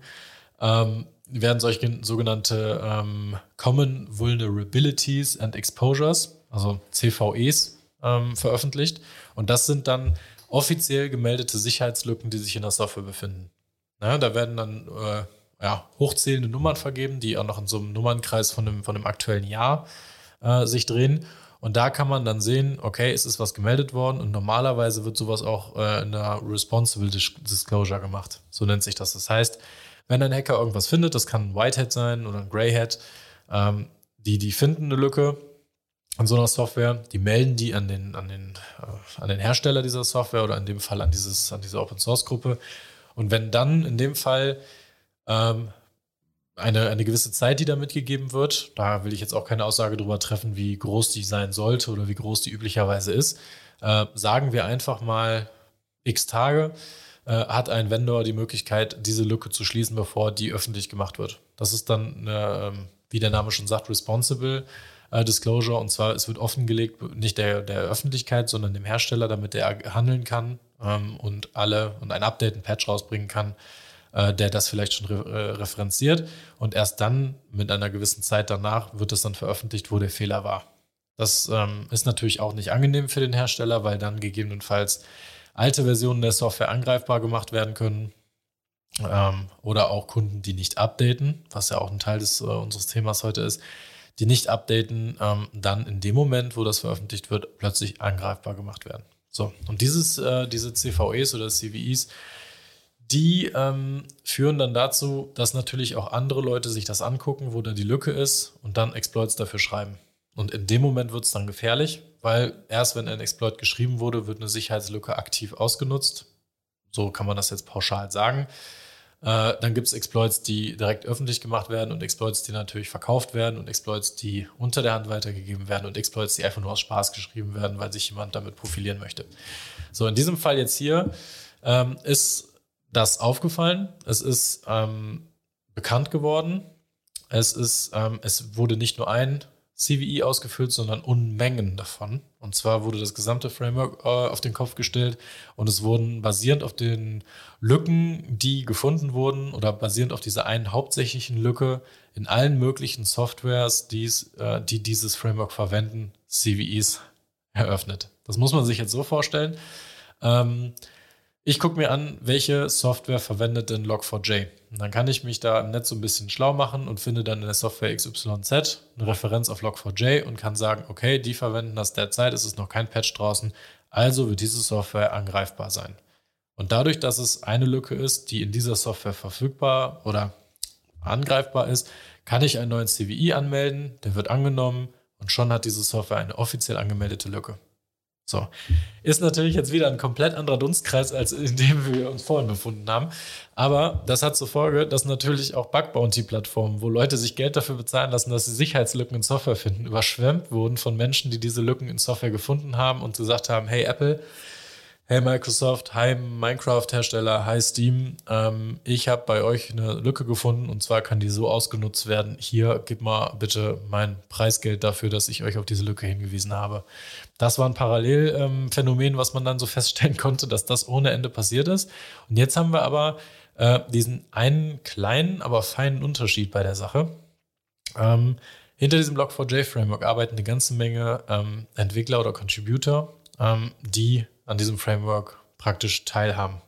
[SPEAKER 2] ähm, werden solche sogenannte ähm, Common Vulnerabilities and Exposures, also CVEs, ähm, veröffentlicht. Und das sind dann offiziell gemeldete Sicherheitslücken, die sich in der Software befinden. Ja, da werden dann äh, ja, hochzählende Nummern vergeben, die auch noch in so einem Nummernkreis von dem, von dem aktuellen Jahr äh, sich drehen. Und da kann man dann sehen, okay, es ist was gemeldet worden und normalerweise wird sowas auch äh, in der Responsible Disclosure gemacht. So nennt sich das. Das heißt, wenn ein Hacker irgendwas findet, das kann ein Whitehead sein oder ein Greyhead, ähm, die, die finden eine Lücke an so einer Software, die melden die an den, an den, äh, an den Hersteller dieser Software oder in dem Fall an, dieses, an diese Open Source Gruppe. Und wenn dann in dem Fall ähm, eine, eine gewisse Zeit, die da mitgegeben wird. Da will ich jetzt auch keine Aussage darüber treffen, wie groß die sein sollte oder wie groß die üblicherweise ist. Äh, sagen wir einfach mal x Tage, äh, hat ein Vendor die Möglichkeit, diese Lücke zu schließen, bevor die öffentlich gemacht wird. Das ist dann, eine, ähm, wie der Name schon sagt, responsible äh, Disclosure. Und zwar, es wird offengelegt, nicht der, der Öffentlichkeit, sondern dem Hersteller, damit er handeln kann ähm, und alle und ein Update, ein Patch rausbringen kann, äh, der das vielleicht schon re äh, referenziert. Und erst dann, mit einer gewissen Zeit danach, wird es dann veröffentlicht, wo der Fehler war. Das ähm, ist natürlich auch nicht angenehm für den Hersteller, weil dann gegebenenfalls alte Versionen der Software angreifbar gemacht werden können. Ähm, oder auch Kunden, die nicht updaten, was ja auch ein Teil des, äh, unseres Themas heute ist, die nicht updaten, ähm, dann in dem Moment, wo das veröffentlicht wird, plötzlich angreifbar gemacht werden. So, und dieses, äh, diese CVEs oder CVEs, die ähm, führen dann dazu, dass natürlich auch andere Leute sich das angucken, wo da die Lücke ist und dann Exploits dafür schreiben. Und in dem Moment wird es dann gefährlich, weil erst wenn ein Exploit geschrieben wurde, wird eine Sicherheitslücke aktiv ausgenutzt. So kann man das jetzt pauschal sagen. Äh, dann gibt es Exploits, die direkt öffentlich gemacht werden und Exploits, die natürlich verkauft werden und Exploits, die unter der Hand weitergegeben werden und Exploits, die einfach nur aus Spaß geschrieben werden, weil sich jemand damit profilieren möchte. So, in diesem Fall jetzt hier ähm, ist das aufgefallen. Es ist ähm, bekannt geworden. Es ist, ähm, es wurde nicht nur ein CVE ausgefüllt, sondern Unmengen davon. Und zwar wurde das gesamte Framework äh, auf den Kopf gestellt und es wurden basierend auf den Lücken, die gefunden wurden oder basierend auf dieser einen hauptsächlichen Lücke in allen möglichen Softwares, die's, äh, die dieses Framework verwenden, CVEs eröffnet. Das muss man sich jetzt so vorstellen. Ähm, ich gucke mir an, welche Software verwendet denn Log4j. Und dann kann ich mich da im Netz so ein bisschen schlau machen und finde dann in der Software XYZ eine Referenz auf Log4j und kann sagen, okay, die verwenden das derzeit, es ist noch kein Patch draußen, also wird diese Software angreifbar sein. Und dadurch, dass es eine Lücke ist, die in dieser Software verfügbar oder angreifbar ist, kann ich einen neuen CVI anmelden, der wird angenommen und schon hat diese Software eine offiziell angemeldete Lücke. So. Ist natürlich jetzt wieder ein komplett anderer Dunstkreis, als in dem wir uns vorhin befunden haben. Aber das hat zur Folge, dass natürlich auch Bug-Bounty-Plattformen, wo Leute sich Geld dafür bezahlen lassen, dass sie Sicherheitslücken in Software finden, überschwemmt wurden von Menschen, die diese Lücken in Software gefunden haben und gesagt haben, hey Apple, Hey Microsoft, hi Minecraft-Hersteller, hi Steam. Ähm, ich habe bei euch eine Lücke gefunden und zwar kann die so ausgenutzt werden. Hier, gib mal bitte mein Preisgeld dafür, dass ich euch auf diese Lücke hingewiesen habe. Das war ein Parallelphänomen, ähm, was man dann so *laughs* feststellen konnte, dass das ohne Ende passiert ist. Und jetzt haben wir aber äh, diesen einen kleinen, aber feinen Unterschied bei der Sache. Ähm, hinter diesem Log4j-Framework arbeiten eine ganze Menge ähm, Entwickler oder Contributor, ähm, die an diesem Framework praktisch teilhaben.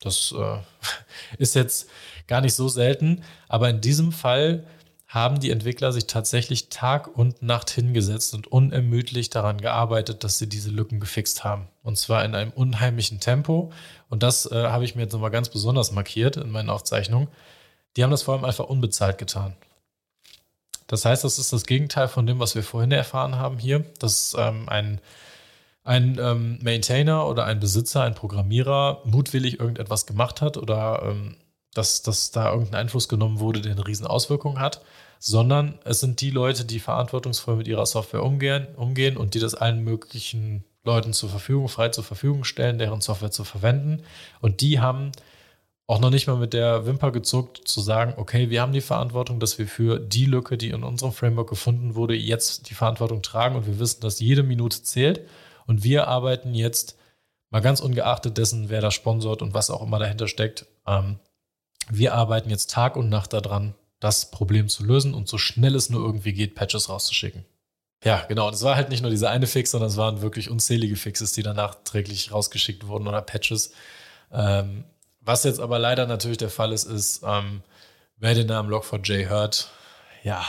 [SPEAKER 2] Das äh, *laughs* ist jetzt gar nicht so selten, aber in diesem Fall haben die Entwickler sich tatsächlich Tag und Nacht hingesetzt und unermüdlich daran gearbeitet, dass sie diese Lücken gefixt haben. Und zwar in einem unheimlichen Tempo. Und das äh, habe ich mir jetzt nochmal ganz besonders markiert in meinen Aufzeichnungen. Die haben das vor allem einfach unbezahlt getan. Das heißt, das ist das Gegenteil von dem, was wir vorhin erfahren haben hier. dass ähm, ein ein ähm, Maintainer oder ein Besitzer, ein Programmierer mutwillig irgendetwas gemacht hat oder ähm, dass, dass da irgendein Einfluss genommen wurde, der eine riesen Auswirkung hat, sondern es sind die Leute, die verantwortungsvoll mit ihrer Software umgehen, umgehen und die das allen möglichen Leuten zur Verfügung, frei zur Verfügung stellen, deren Software zu verwenden. Und die haben auch noch nicht mal mit der Wimper gezuckt, zu sagen, okay, wir haben die Verantwortung, dass wir für die Lücke, die in unserem Framework gefunden wurde, jetzt die Verantwortung tragen und wir wissen, dass jede Minute zählt. Und wir arbeiten jetzt, mal ganz ungeachtet dessen, wer da sponsort und was auch immer dahinter steckt, ähm, wir arbeiten jetzt Tag und Nacht daran, das Problem zu lösen und so schnell es nur irgendwie geht, Patches rauszuschicken. Ja, genau. Das war halt nicht nur dieser eine Fix, sondern es waren wirklich unzählige Fixes, die dann nachträglich rausgeschickt wurden oder Patches. Ähm, was jetzt aber leider natürlich der Fall ist, ist, ähm, wer den Namen Log4j hört, ja,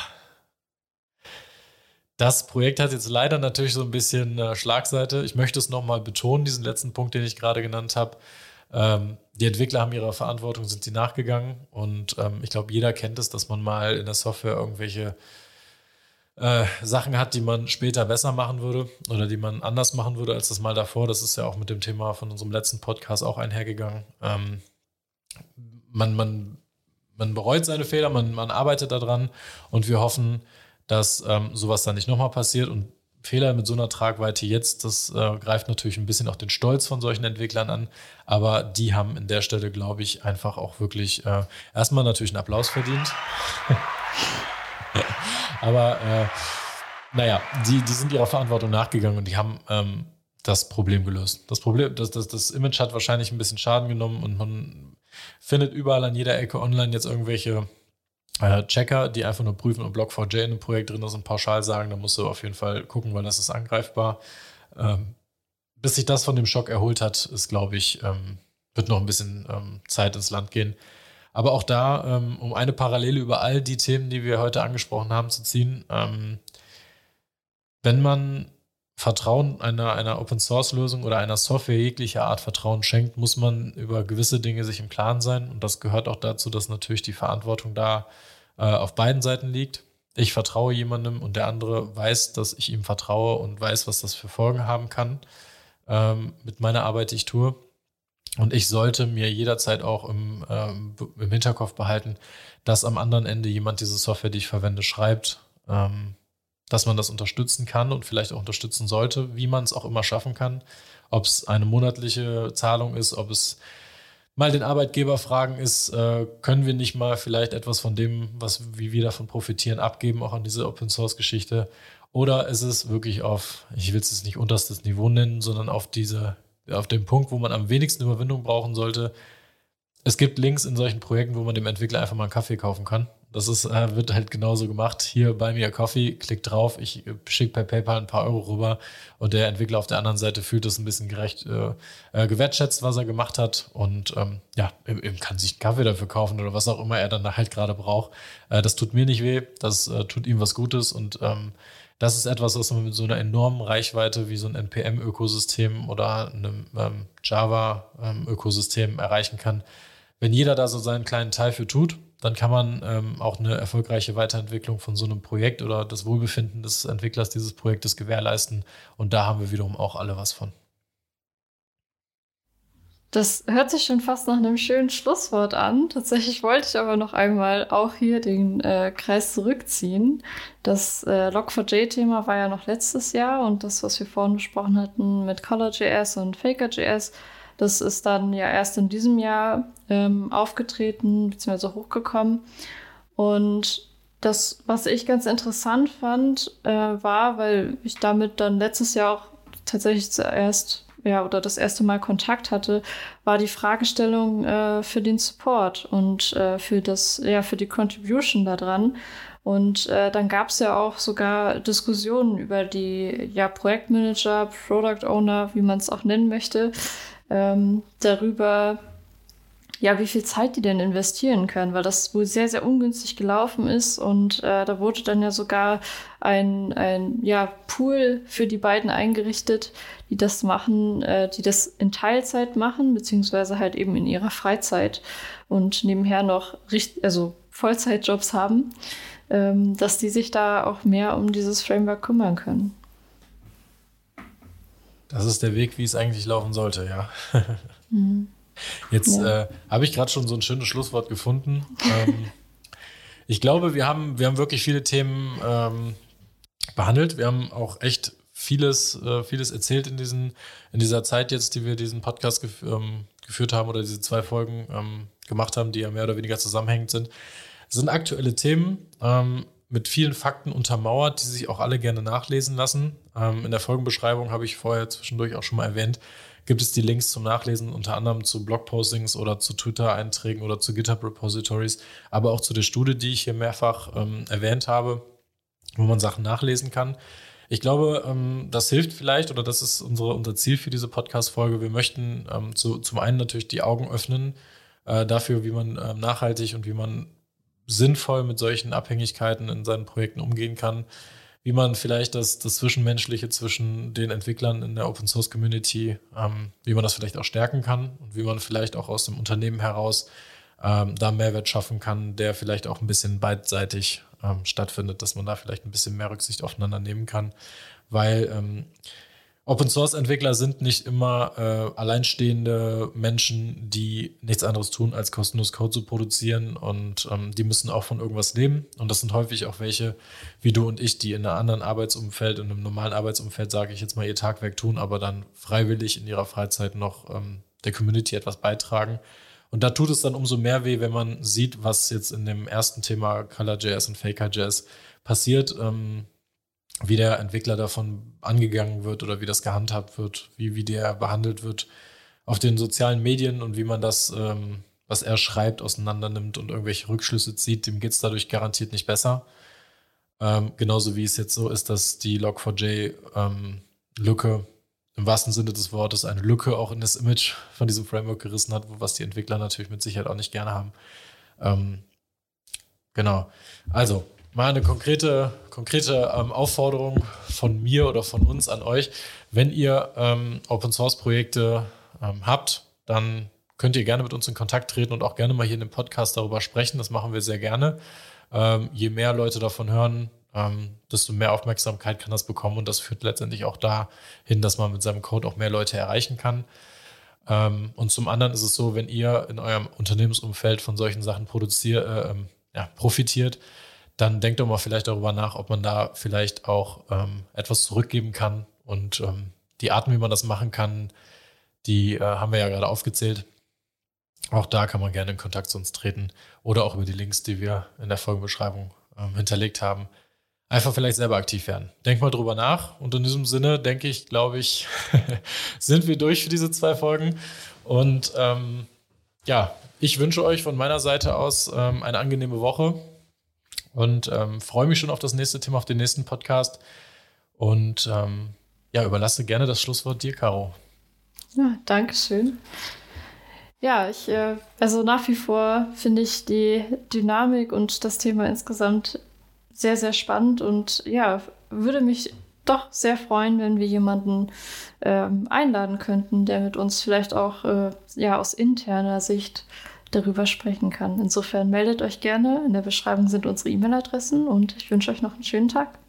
[SPEAKER 2] das Projekt hat jetzt leider natürlich so ein bisschen äh, Schlagseite. Ich möchte es nochmal betonen, diesen letzten Punkt, den ich gerade genannt habe. Ähm, die Entwickler haben ihrer Verantwortung, sind sie nachgegangen. Und ähm, ich glaube, jeder kennt es, dass man mal in der Software irgendwelche äh, Sachen hat, die man später besser machen würde oder die man anders machen würde als das mal davor. Das ist ja auch mit dem Thema von unserem letzten Podcast auch einhergegangen. Ähm, man, man, man bereut seine Fehler, man, man arbeitet daran und wir hoffen, dass ähm, sowas dann nicht nochmal passiert und Fehler mit so einer Tragweite jetzt, das äh, greift natürlich ein bisschen auch den Stolz von solchen Entwicklern an, aber die haben in der Stelle, glaube ich, einfach auch wirklich äh, erstmal natürlich einen Applaus verdient. *laughs* aber äh, naja, die, die sind ihrer Verantwortung nachgegangen und die haben ähm, das Problem gelöst. Das Problem, das, das, das Image hat wahrscheinlich ein bisschen Schaden genommen und man findet überall an jeder Ecke online jetzt irgendwelche Checker, die einfach nur prüfen, ob Block4j in einem Projekt drin ist und pauschal sagen, da musst du auf jeden Fall gucken, weil das ist angreifbar. Ähm, bis sich das von dem Schock erholt hat, ist, glaube ich, ähm, wird noch ein bisschen ähm, Zeit ins Land gehen. Aber auch da, ähm, um eine Parallele über all die Themen, die wir heute angesprochen haben, zu ziehen, ähm, wenn man Vertrauen einer, einer Open-Source-Lösung oder einer Software jeglicher Art Vertrauen schenkt, muss man über gewisse Dinge sich im Klaren sein. Und das gehört auch dazu, dass natürlich die Verantwortung da äh, auf beiden Seiten liegt. Ich vertraue jemandem und der andere weiß, dass ich ihm vertraue und weiß, was das für Folgen haben kann ähm, mit meiner Arbeit, die ich tue. Und ich sollte mir jederzeit auch im, ähm, im Hinterkopf behalten, dass am anderen Ende jemand diese Software, die ich verwende, schreibt. Ähm, dass man das unterstützen kann und vielleicht auch unterstützen sollte, wie man es auch immer schaffen kann. Ob es eine monatliche Zahlung ist, ob es mal den Arbeitgeber fragen ist, äh, können wir nicht mal vielleicht etwas von dem, was wie wir davon profitieren, abgeben, auch an diese Open Source Geschichte? Oder ist es wirklich auf, ich will es jetzt nicht unterstes Niveau nennen, sondern auf diese, auf dem Punkt, wo man am wenigsten Überwindung brauchen sollte. Es gibt Links in solchen Projekten, wo man dem Entwickler einfach mal einen Kaffee kaufen kann das ist, äh, wird halt genauso gemacht. Hier bei mir Coffee, klick drauf, ich äh, schicke per PayPal ein paar Euro rüber und der Entwickler auf der anderen Seite fühlt es ein bisschen gerecht, äh, äh, gewertschätzt, was er gemacht hat und ähm, ja, kann sich einen Kaffee dafür kaufen oder was auch immer er dann da halt gerade braucht. Äh, das tut mir nicht weh, das tut ihm was Gutes und ähm, das ist etwas, was man mit so einer enormen Reichweite wie so ein NPM-Ökosystem oder einem ähm, Java-Ökosystem ähm, erreichen kann. Wenn jeder da so seinen kleinen Teil für tut, dann kann man ähm, auch eine erfolgreiche Weiterentwicklung von so einem Projekt oder das Wohlbefinden des Entwicklers dieses Projektes gewährleisten. Und da haben wir wiederum auch alle was von.
[SPEAKER 1] Das hört sich schon fast nach einem schönen Schlusswort an. Tatsächlich wollte ich aber noch einmal auch hier den äh, Kreis zurückziehen. Das äh, Log4j-Thema war ja noch letztes Jahr und das, was wir vorhin besprochen hatten mit Color.js und Faker.js, das ist dann ja erst in diesem Jahr ähm, aufgetreten bzw. hochgekommen. Und das, was ich ganz interessant fand, äh, war, weil ich damit dann letztes Jahr auch tatsächlich zuerst ja, oder das erste Mal Kontakt hatte, war die Fragestellung äh, für den Support und äh, für das, ja, für die Contribution daran. Und äh, dann gab es ja auch sogar Diskussionen über die ja, Projektmanager, Product Owner, wie man es auch nennen möchte, ähm, darüber, ja, wie viel Zeit die denn investieren können, weil das wohl sehr, sehr ungünstig gelaufen ist und äh, da wurde dann ja sogar ein, ein ja, Pool für die beiden eingerichtet, die das machen, äh, die das in Teilzeit machen, beziehungsweise halt eben in ihrer Freizeit und nebenher noch richt also Vollzeitjobs haben, ähm, dass die sich da auch mehr um dieses Framework kümmern können.
[SPEAKER 2] Das ist der Weg, wie es eigentlich laufen sollte, ja. *laughs* Mhm. Jetzt ja. äh, habe ich gerade schon so ein schönes Schlusswort gefunden. ähm, *laughs* ich glaube, wir haben, wir haben wirklich viele Themen ähm, behandelt. Wir haben auch echt vieles, äh, vieles erzählt in, diesen, in dieser Zeit jetzt, die wir diesen Podcast gef ähm, geführt haben oder diese zwei Folgen ähm, gemacht haben, die ja mehr oder weniger zusammenhängend sind. Das sind aktuelle Themen. Mit vielen Fakten untermauert, die sich auch alle gerne nachlesen lassen. Ähm, in der Folgenbeschreibung habe ich vorher zwischendurch auch schon mal erwähnt, gibt es die Links zum Nachlesen, unter anderem zu Blogpostings oder zu Twitter-Einträgen oder zu GitHub-Repositories, aber auch zu der Studie, die ich hier mehrfach ähm, erwähnt habe, wo man Sachen nachlesen kann. Ich glaube, ähm, das hilft vielleicht oder das ist unsere, unser Ziel für diese Podcast-Folge. Wir möchten ähm, zu, zum einen natürlich die Augen öffnen äh, dafür, wie man ähm, nachhaltig und wie man sinnvoll mit solchen Abhängigkeiten in seinen Projekten umgehen kann, wie man vielleicht das, das Zwischenmenschliche zwischen den Entwicklern in der Open Source Community, ähm, wie man das vielleicht auch stärken kann und wie man vielleicht auch aus dem Unternehmen heraus ähm, da Mehrwert schaffen kann, der vielleicht auch ein bisschen beidseitig ähm, stattfindet, dass man da vielleicht ein bisschen mehr Rücksicht aufeinander nehmen kann, weil ähm, Open Source Entwickler sind nicht immer äh, alleinstehende Menschen, die nichts anderes tun, als kostenlos Code zu produzieren und ähm, die müssen auch von irgendwas leben. Und das sind häufig auch welche, wie du und ich, die in einem anderen Arbeitsumfeld, in einem normalen Arbeitsumfeld, sage ich jetzt mal, ihr Tagwerk tun, aber dann freiwillig in ihrer Freizeit noch ähm, der Community etwas beitragen. Und da tut es dann umso mehr weh, wenn man sieht, was jetzt in dem ersten Thema ColorJS und FakerJS passiert. Ähm, wie der Entwickler davon angegangen wird oder wie das gehandhabt wird, wie, wie der behandelt wird auf den sozialen Medien und wie man das, ähm, was er schreibt, auseinander nimmt und irgendwelche Rückschlüsse zieht, dem geht es dadurch garantiert nicht besser. Ähm, genauso wie es jetzt so ist, dass die Log4j-Lücke ähm, im wahrsten Sinne des Wortes eine Lücke auch in das Image von diesem Framework gerissen hat, was die Entwickler natürlich mit Sicherheit auch nicht gerne haben. Ähm, genau. Also, mal eine konkrete, konkrete ähm, Aufforderung von mir oder von uns an euch. Wenn ihr ähm, Open Source Projekte ähm, habt, dann könnt ihr gerne mit uns in Kontakt treten und auch gerne mal hier in dem Podcast darüber sprechen. Das machen wir sehr gerne. Ähm, je mehr Leute davon hören, ähm, desto mehr Aufmerksamkeit kann das bekommen und das führt letztendlich auch dahin, dass man mit seinem Code auch mehr Leute erreichen kann. Ähm, und zum anderen ist es so, wenn ihr in eurem Unternehmensumfeld von solchen Sachen äh, ja, profitiert, dann denkt doch mal vielleicht darüber nach, ob man da vielleicht auch ähm, etwas zurückgeben kann. Und ähm, die Arten, wie man das machen kann, die äh, haben wir ja gerade aufgezählt. Auch da kann man gerne in Kontakt zu uns treten oder auch über die Links, die wir in der Folgenbeschreibung ähm, hinterlegt haben. Einfach vielleicht selber aktiv werden. Denk mal drüber nach. Und in diesem Sinne, denke ich, glaube ich, *laughs* sind wir durch für diese zwei Folgen. Und ähm, ja, ich wünsche euch von meiner Seite aus ähm, eine angenehme Woche und ähm, freue mich schon auf das nächste Thema, auf den nächsten Podcast. Und ähm, ja, überlasse gerne das Schlusswort dir, Caro.
[SPEAKER 1] Ja, danke schön. Ja, ich, äh, also nach wie vor finde ich die Dynamik und das Thema insgesamt sehr, sehr spannend und ja, würde mich doch sehr freuen, wenn wir jemanden ähm, einladen könnten, der mit uns vielleicht auch äh, ja aus interner Sicht darüber sprechen kann. Insofern meldet euch gerne. In der Beschreibung sind unsere E-Mail-Adressen und ich wünsche euch noch einen schönen Tag.